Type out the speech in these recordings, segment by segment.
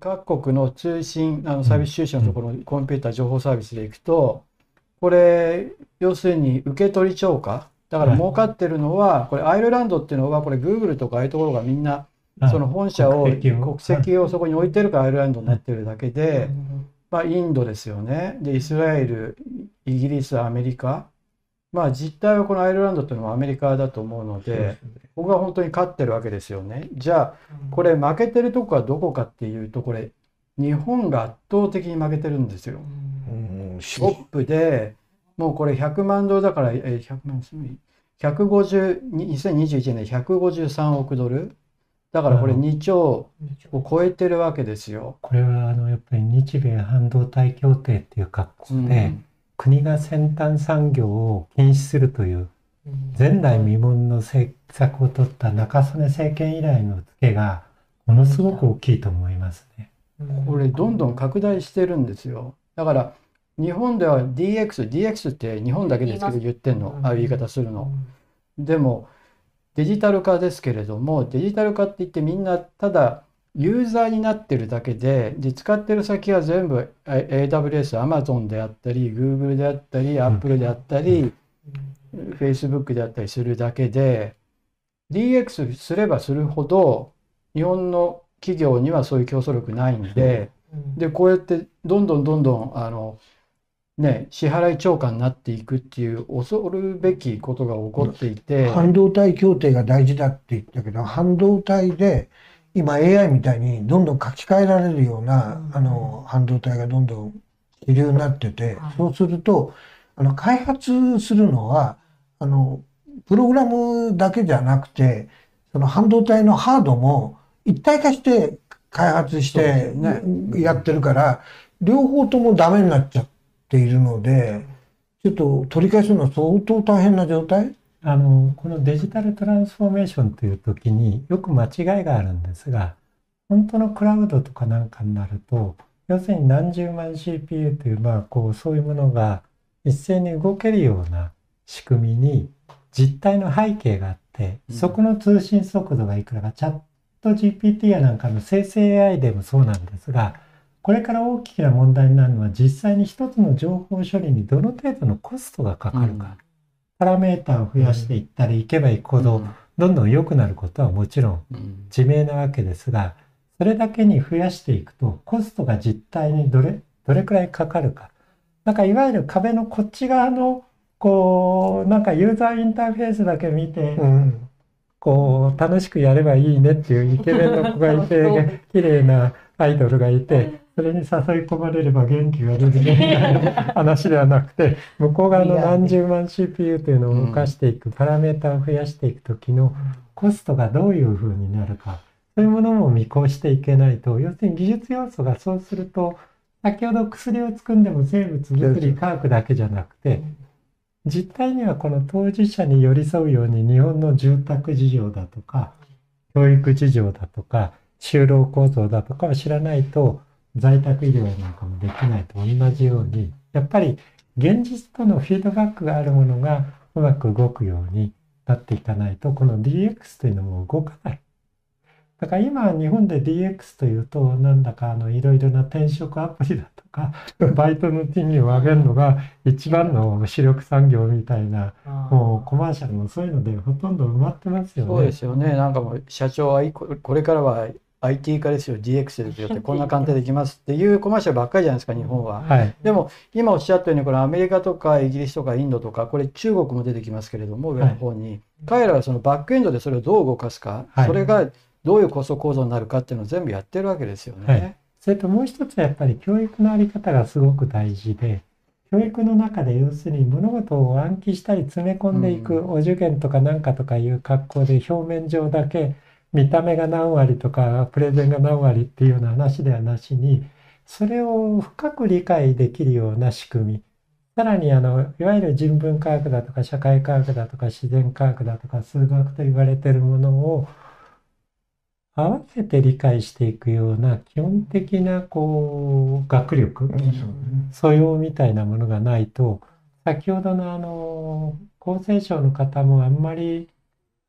各国の通信あのサービス収支のところ、うん、コンピューター情報サービスでいくとこれ要するに受け取り超過だから儲かってるのは、はい、これアイルランドっていうのはこれグーグルとかああいうところがみんなその本社を国籍を。そこに置いてるからアイルランドになってるだけで、まあ、インドですよね。でイスラエルイギリスアメリカまあ実態はこのアイルランドというのはアメリカだと思うのでここが本当に勝ってるわけですよね。じゃあこれ負けてるとこはどこかっていうとこれ日本が圧倒的に負けてるんですよ。トップでもうこれ100万ドルだから100万150 2021年で153億ドル。だからこれ2兆を超えてるわけですよ。これはあのやっぱり日米半導体協定っていう格好で、うん、国が先端産業を禁止するという前代未聞の政策を取った中曽根政権以来の付けがものすごく大きいと思いますね。これどんどん拡大してるんですよ。だから日本では DX、DX って日本だけですけど言ってんの、ああいう言い方するの。でもデジタル化ですけれどもデジタル化って言ってみんなただユーザーになってるだけでで使ってる先は全部 AWS、Amazon であったり Google であったり Apple であったり、Facebook であったりするだけで DX すればするほど日本の企業にはそういう競争力ないんで、でこうやってどんどんどんどんあのね、支払い超過になっていくっていう恐るべきことが起こっていて半導体協定が大事だって言ったけど半導体で今 AI みたいにどんどん書き換えられるような、あの半導体がどんどん主流になってて、そうするとあの開発するのはあのプログラムだけじゃなくてその半導体のハードも一体化して開発してやってるから、両方ともダメになっちゃっているのでちょっと取り返すのは相当大変な状態あのこのデジタルトランスフォーメーションという時によく間違いがあるんですが本当のクラウドとかなんかになると要するに何十万 CPU というまあこうそういうものが一斉に動けるような仕組みに実態の背景があって、そこの通信速度がいくらか、チャット GPT やなんかの生成 AI でもそうなんですが、これから大きな問題になるのは実際に一つの情報処理にどの程度のコストがかかるか。うん、パラメータを増やしていったりいけばいくほど、どんどん良くなることはもちろん自明なわけですが、それだけに増やしていくとコストが実態にどれ、どれくらいかかるか。なんかいわゆる壁のこっち側のこうなんかユーザーインターフェースだけ見て、うん、こう楽しくやればいいねっていうイケメンの子がいて 綺麗なアイドルがいてそれに誘い込まれれば元気が出るみたいな 話ではなくて向こう側の何十万 CPU というのを動かしていくパラメータを増やしていく時のコストがどういうふうになるかそういうものも見越していけないと要するに技術要素がそうすると先ほど薬を作んでも生物物理科学だけじゃなくて実態にはこの当事者に寄り添うように日本の住宅事情だとか教育事情だとか就労構造だとかを知らないと在宅医療なんかもできないと同じようにやっぱり現実とのフィードバックがあるものがうまく動くようになっていかないとこの DX というのも動かない。だから今日本で DX というとなんだかあのいろいろな転職アプリだとか バイトの賃金を上げるのが一番の主力産業みたいなもうコマーシャルもそういうのでほとんど埋まってますよね。そうですよねなんかもう社長はこれからは IT 化ですよ DX ですよって こんな簡単できますっていうコマーシャルばっかりじゃないですか日本は、はい、でも今おっしゃったようにこれアメリカとかイギリスとかインドとかこれ中国も出てきますけれども上の方に、はい、彼らはそのバックエンドでそれをどう動かすか、はい、それがどういうコスト構造になるかっていうのを全部やってるわけですよね。はい、それともう一つはやっぱり教育のあり方がすごく大事で教育の中で要するに物事を暗記したり詰め込んでいく、うん、お受験とか何かとかいう格好で表面上だけ見た目が何割とかプレゼンが何割っていうような話ではなしにそれを深く理解できるような仕組み。さらにあのいわゆる人文科学だとか社会科学だとか自然科学だとか数学と言われてるものを合わせて理解していくような基本的なこう学力、素養みたいなものがないと先ほどのあの厚生省の方もあんまり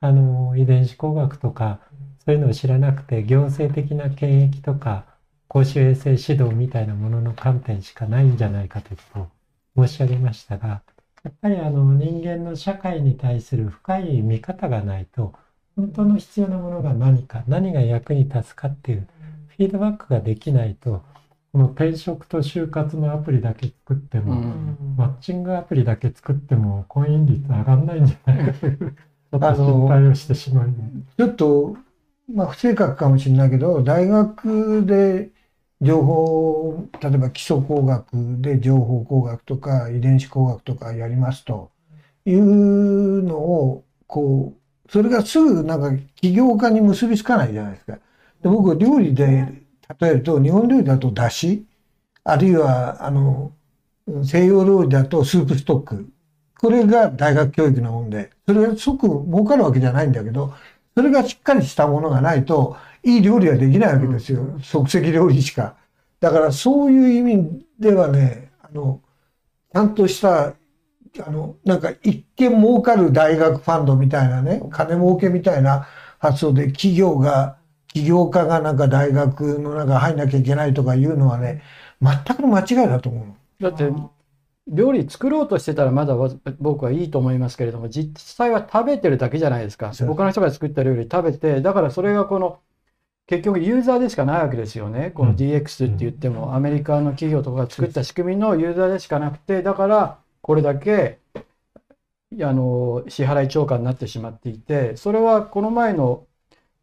あの遺伝子工学とかそういうのを知らなくて行政的な権益とか公衆衛生指導みたいなものの観点しかないんじゃないかということを申し上げましたが、やっぱりあの人間の社会に対する深い見方がないと、本当の必要なものが何か、何が役に立つかっていうフィードバックができないと、この転職と就活のアプリだけ作っても、うん。マッチングアプリだけ作っても婚姻率上がんないんじゃないかという、ちょっと心配をしてしまいます。ちょっと、まあ、不正確かもしれないけど、大学で情報、例えば基礎工学で情報工学とか遺伝子工学とかやりますというのを、こう、それがすぐなんか起業家に結びつかないじゃないですか。で僕、料理で例えると、日本料理だとだし、あるいは、あの、西洋料理だとスープストック。これが大学教育なもんで、それが即儲かるわけじゃないんだけど、それがしっかりしたものがないと、いい料理はできないわけですよ。即席料理しか。だからそういう意味ではね、あの、ちゃんとした、あの、なんか一見儲かる大学ファンドみたいなね、金儲けみたいな発想で企業が、起業家がなんか大学の中入んなきゃいけないとかいうのはね、全くの間違いだと思うの。だって料理作ろうとしてたらまだわ僕はいいと思いますけれども実際は食べてるだけじゃないですか。他の人が作った料理食べてだからそれがこの結局ユーザーでしかないわけですよね。このうん。DX って言ってもアメリカの企業とかが作った仕組みのユーザーでしかなくてだからこれだけあの支払い超過になってしまっていてそれはこの前の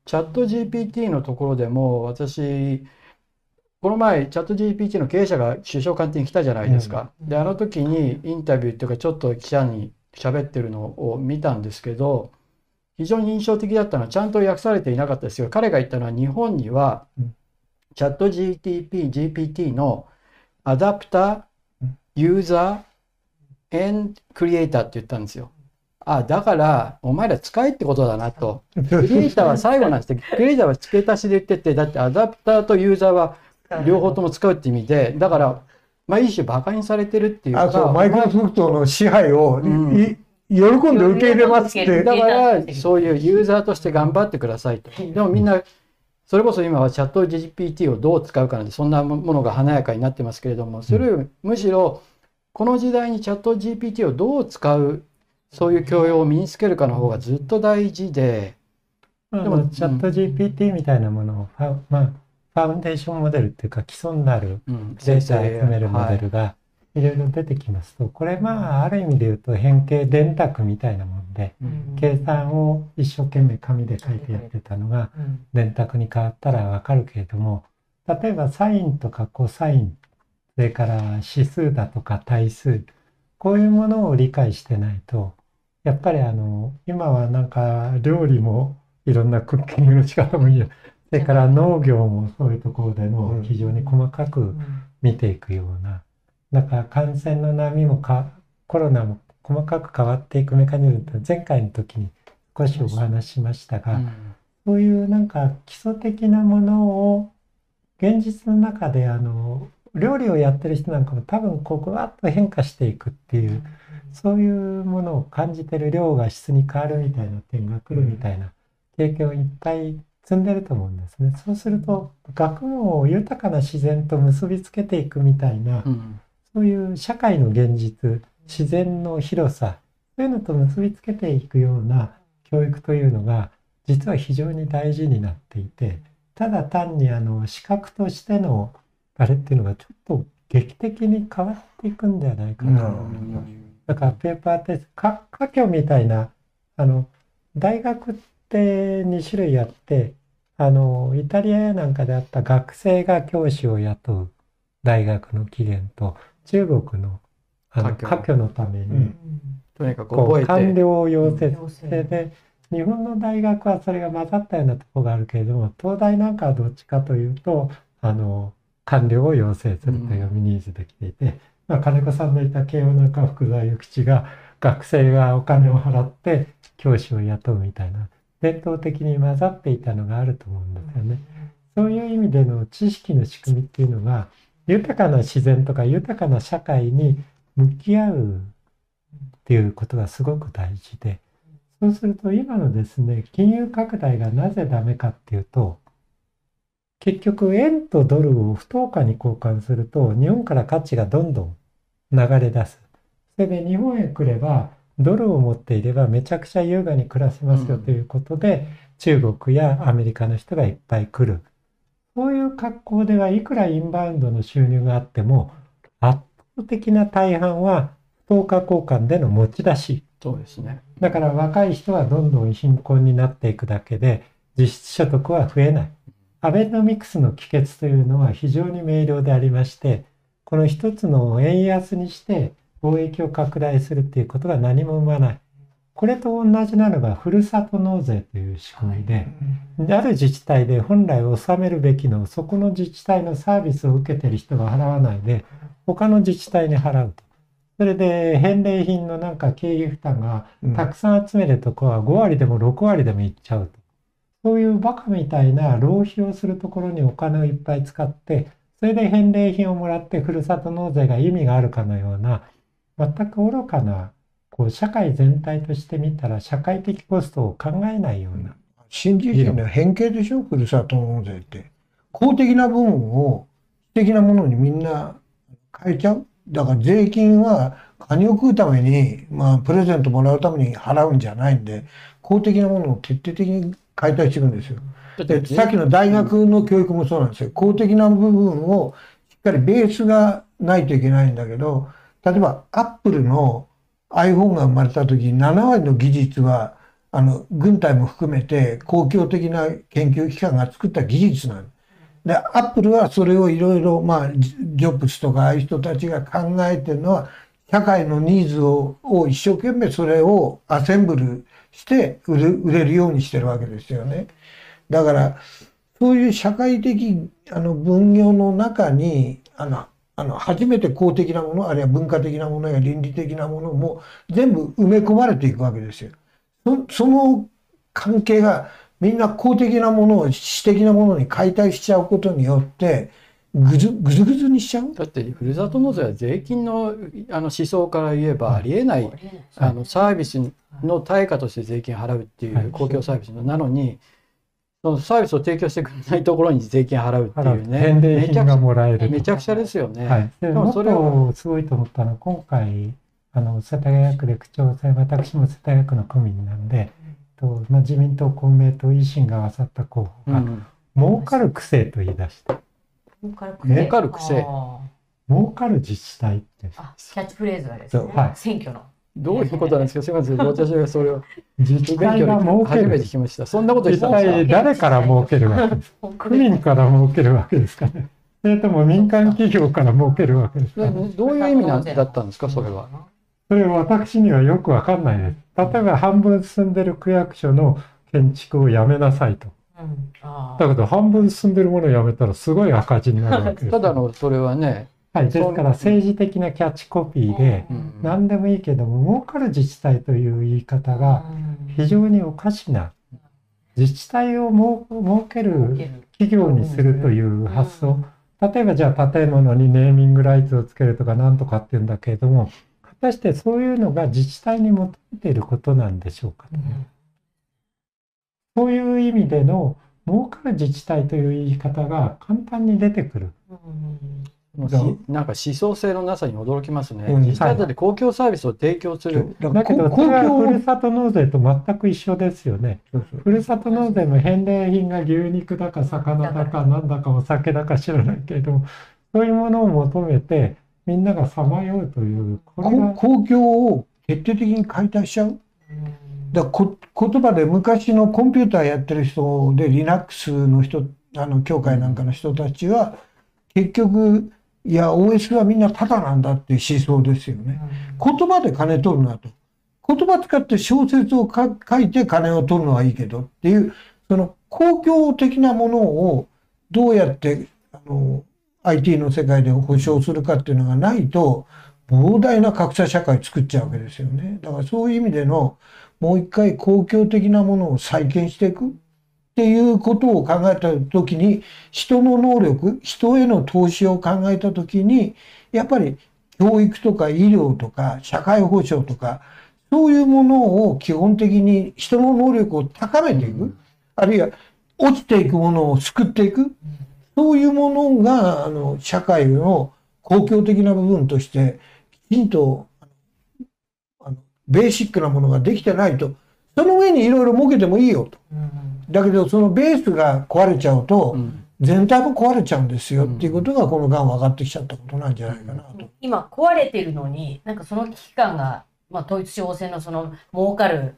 チャット GPT のところでも私この前、チャット GPT の経営者が首相官邸に来たじゃないですか。で、あの時にインタビューっていうか、ちょっと記者に喋ってるのを見たんですけど、非常に印象的だったのは、ちゃんと訳されていなかったですよ。彼が言ったのは、日本にはうん、チャット GTP、GPT のアダプターうん、ユーザー、and クリエイターって言ったんですよ。あ、だから、お前ら使いってことだな と？クリエイターは最後なんですって、クリエイターは付け足しで言ってて、だってアダプターとユーザーは両方とも使うって意味で、だから、まあ一種馬鹿にされてるっていうか、あと、マイクロソフトの支配をい、うん。い喜んで受け入れますって。だから、そういうユーザーとして頑張ってくださいと。でもみんな、それこそ今はチャット GPT をどう使うかなんて、そんなものが華やかになってますけれども、それよりむしろ、この時代にチャット GPT をどう使う、そういう教養を身につけるかの方がずっと大事で、まあ、でもチャット GPT みたいなものをまあ、ファウンデーションモデルっていうか基礎になるうん、データを集めるモデルがいろいろ出てきますと、これまあある意味で言うと変形電卓みたいなもんでうん。計算を一生懸命紙で書いてやってたのが電卓に変わったらわかるけれども例えばサインとかコサインそれから指数だとか対数こういうものを理解してないとやっぱりあの今はなんか料理もいろんなクッキングの仕方もいいよそれから農業もそういうところでの非常に細かく見ていくようなだから感染の波もかコロナも細かく変わっていくメカニズムって前回の時に少しお話ししましたが、そういうなんか基礎的なものを現実の中であの料理をやってる人なんかも多分こうわっと変化していくっていうそういうものを感じてる量が質に変わるみたいな点が来るみたいな経験をいっぱい積んでると思うんですね。そうすると学問を豊かな自然と結びつけていくみたいなうんそういう社会の現実自然の広さそういうのと結びつけていくような教育というのが実は非常に大事になっていてただ単にあの資格としてのあれっていうのがちょっと劇的に変わっていくんではないかな。だからペーパーテストか科挙みたいなあの大学って2種類あってあのイタリアやなんかであった学生が教師を雇う大学の起源と中国のあの科挙のために、うん。とにかくこう覚えて、官僚を養成養成してで日本の大学はそれが混ざったようなところがあるけれども東大なんかはどっちかというとあの官僚を養成するというニーズできていて、まあ、金子さんのいた慶応中福沢諭吉が学生がお金を払って教師を雇うみたいな伝統的に混ざっていたのがあると思うんですよね。そういう意味での知識の仕組みっていうのが豊かな自然とか豊かな社会に向き合うっていうことがすごく大事でそうすると今のですね金融拡大がなぜダメかっていうと結局円とドルを不等価に交換すると日本から価値がどんどん流れ出す。それで日本へ来ればドルを持っていればめちゃくちゃ優雅に暮らせますよということで、中国やアメリカの人がいっぱい来る。そういう格好ではいくらインバウンドの収入があっても圧倒的な大半は不等価交換での持ち出し。そうですね。だから若い人はどんどん貧困になっていくだけで実質所得は増えない。アベノミクスの帰結というのは非常に明瞭でありましてこの一つの円安にして貿易を拡大するっていうことが何も生まない。これと同じなのがふるさと納税という仕組みで、ある自治体で本来納めるべきのそこの自治体のサービスを受けてる人が払わないで他の自治体に払うと。それで返礼品のなんか経費負担がたくさん集めるとこは5割でも6割でもいっちゃうと。そういうバカみたいな浪費をするところにお金をいっぱい使ってそれで返礼品をもらってふるさと納税が意味があるかのような全く愚かなこう社会全体として見たら社会的コストを考えないような。新自身の変形でしょふるさと納税って。公的な部分を私的なものにみんな変えちゃう。だから税金はカニを食うために、まあプレゼントもらうために払うんじゃないんで、公的なものを徹底的に解体していくんですよ。でさっきの大学の教育もそうなんですよ。公的な部分をしっかりベースがないといけないんだけど、例えばアップルの iPhone が生まれた時7割の技術はあの軍隊も含めて公共的な研究機関が作った技術なんでアップルはそれをいろいろまあジョブズとかああいう人たちが考えてるのは社会のニーズをを一生懸命それをアセンブルして売れ売れるようにしてるわけですよね。だからそういう社会的あの分業の中にあのあの初めて公的なものあるいは文化的なものや倫理的なものも全部埋め込まれていくわけですよ。そその関係がみんな公的なものを私的なものに解体しちゃうことによってぐずぐずぐずにしちゃう？だってふるさと納税は税金のあの思想から言えばありえない、あのサービスの対価として税金払うっていはいう公共サービスなのにそのサービスを提供してくれないところに税金払うって払いううね返礼品がめちゃくもらえるとめちゃくちゃですよね。はい、でもそれをとすごいと思ったのは今回あの世田谷区で区長選私も世田谷区の区民なんで、とまあ、自民党公明党維新が合わさった候補が、うん。儲かる癖と言い出して。儲かる儲かる儲かる自治体って。ーあキャッチフレーズがですね。はい。選挙のどういうことなんですか？すみません私はそれを自治体が儲け初めるて聞きました。そんなこと自治したんですか？体誰から儲けるわけですか？区民から儲けるわけですかね？それとも民間企業から儲けるわけですかね？どういう意味なんだったんですかそれは？それは私にはよくわかんないです。例えば半分進んでる区役所の建築をやめなさいと。うんだけど半分進んでるものをやめたらすごい赤字になるわけです。ただのそれはね、はい、ですから政治的なキャッチコピーでうん。何でもいいけども儲かる自治体という言い方がうん。非常におかしな自治体を儲儲ける企業にするという発想。例えばじゃあ建物にネーミングライツをつけるとかなんとかっていうんだけれども果たしてそういうのが自治体に求めていることなんでしょうか。うん。そういう意味での儲かる自治体という言い方が簡単に出てくる。なんか思想性のなさに驚きますね。うん自治体だって公共サービスを提供する。だからだけど、こそれは公共ふるさと納税と全く一緒ですよね。ふるさと納税も返礼品が牛肉だか魚だかなんだかお酒だか知らないけれども、そういうものを求めてみんながさまようという、これ公共を徹底的に解体しちゃう？だからこ言葉で昔のコンピューターやってる人で Linux の人あの教会なんかの人たちは結局いや OS はみんなタダなんだっていう思想ですよね。言葉で金取るなと。言葉使って小説をか書いて金を取るのはいいけどっていうその公共的なものをどうやってあの IT の世界で保障するかっていうのがないと膨大な格差社会作っちゃうわけですよね。だからそういう意味でのもう一回公共的なものを再建していくっていうことを考えた時に人の能力人への投資を考えた時にやっぱり教育とか医療とか社会保障とかそういうものを基本的に人の能力を高めていく、あるいは落ちていくものを救っていく。っそういうものがあの社会の公共的な部分としてきちんとあのベーシックなものができてないとその上にいろいろ儲けてもいいよと。うんだけどそのベースが壊れちゃうと、うん。全体も壊れちゃうんですよっていうことがこのがん分かってきちゃったことなんじゃないかなと。今壊れてるのになんかその危機感が、まあ、統一地方選のその儲かる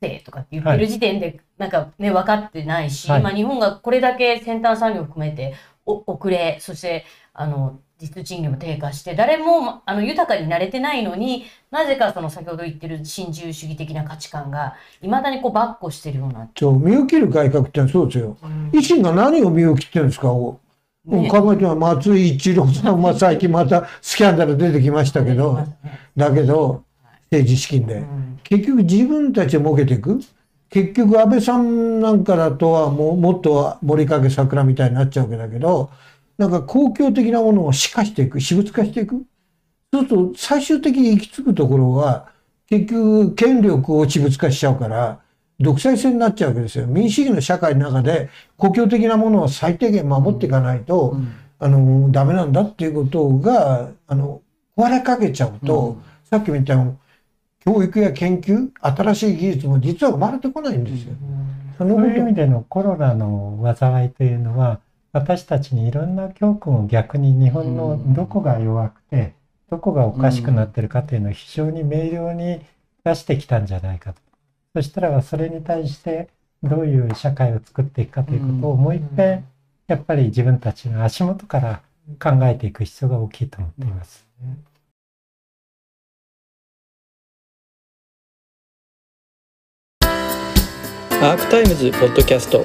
癖とかって言ってる時点でなんかね分かってないし、はい。今日本がこれだけ先端産業を含めてお遅れそしてあの実賃金も低下して誰もあの豊かになれてないのになぜかその先ほど言ってる新自由主義的な価値観がいまだにこう跋扈してるような。そう身を切る改革ってのはそうですよ。維新が何を身を切ってるんですか？おね。考えては松井一郎さんは 最近またスキャンダル出てきましたけど、だけど政治資金で。うん。結局自分たちで儲けていく？結局安倍さんなんかだとはもうもっと森影桜みたいになっちゃうわけだけどなんか公共的なものを死化していく私物化していく。そうすると最終的に行き着くところは結局権力を私物化しちゃうから独裁制になっちゃうわけですよ。民主主義の社会の中で公共的なものを最低限守っていかないと、うんあのダメなんだっていうことがあの壊れかけちゃうと、さっきも言ったように教育や研究新しい技術も実は生まれてこないんですよ。そのこと。そういう意味でのコロナの災いというのは私たちにいろんな教訓を逆に日本のどこが弱くてどこがおかしくなってるかというのを非常に明瞭に出してきたんじゃないかと。そしたらばそれに対してどういう社会を作っていくかということをもう一遍やっぱり自分たちの足元から考えていく必要が大きいと思っています。アークタイムズポッドキャスト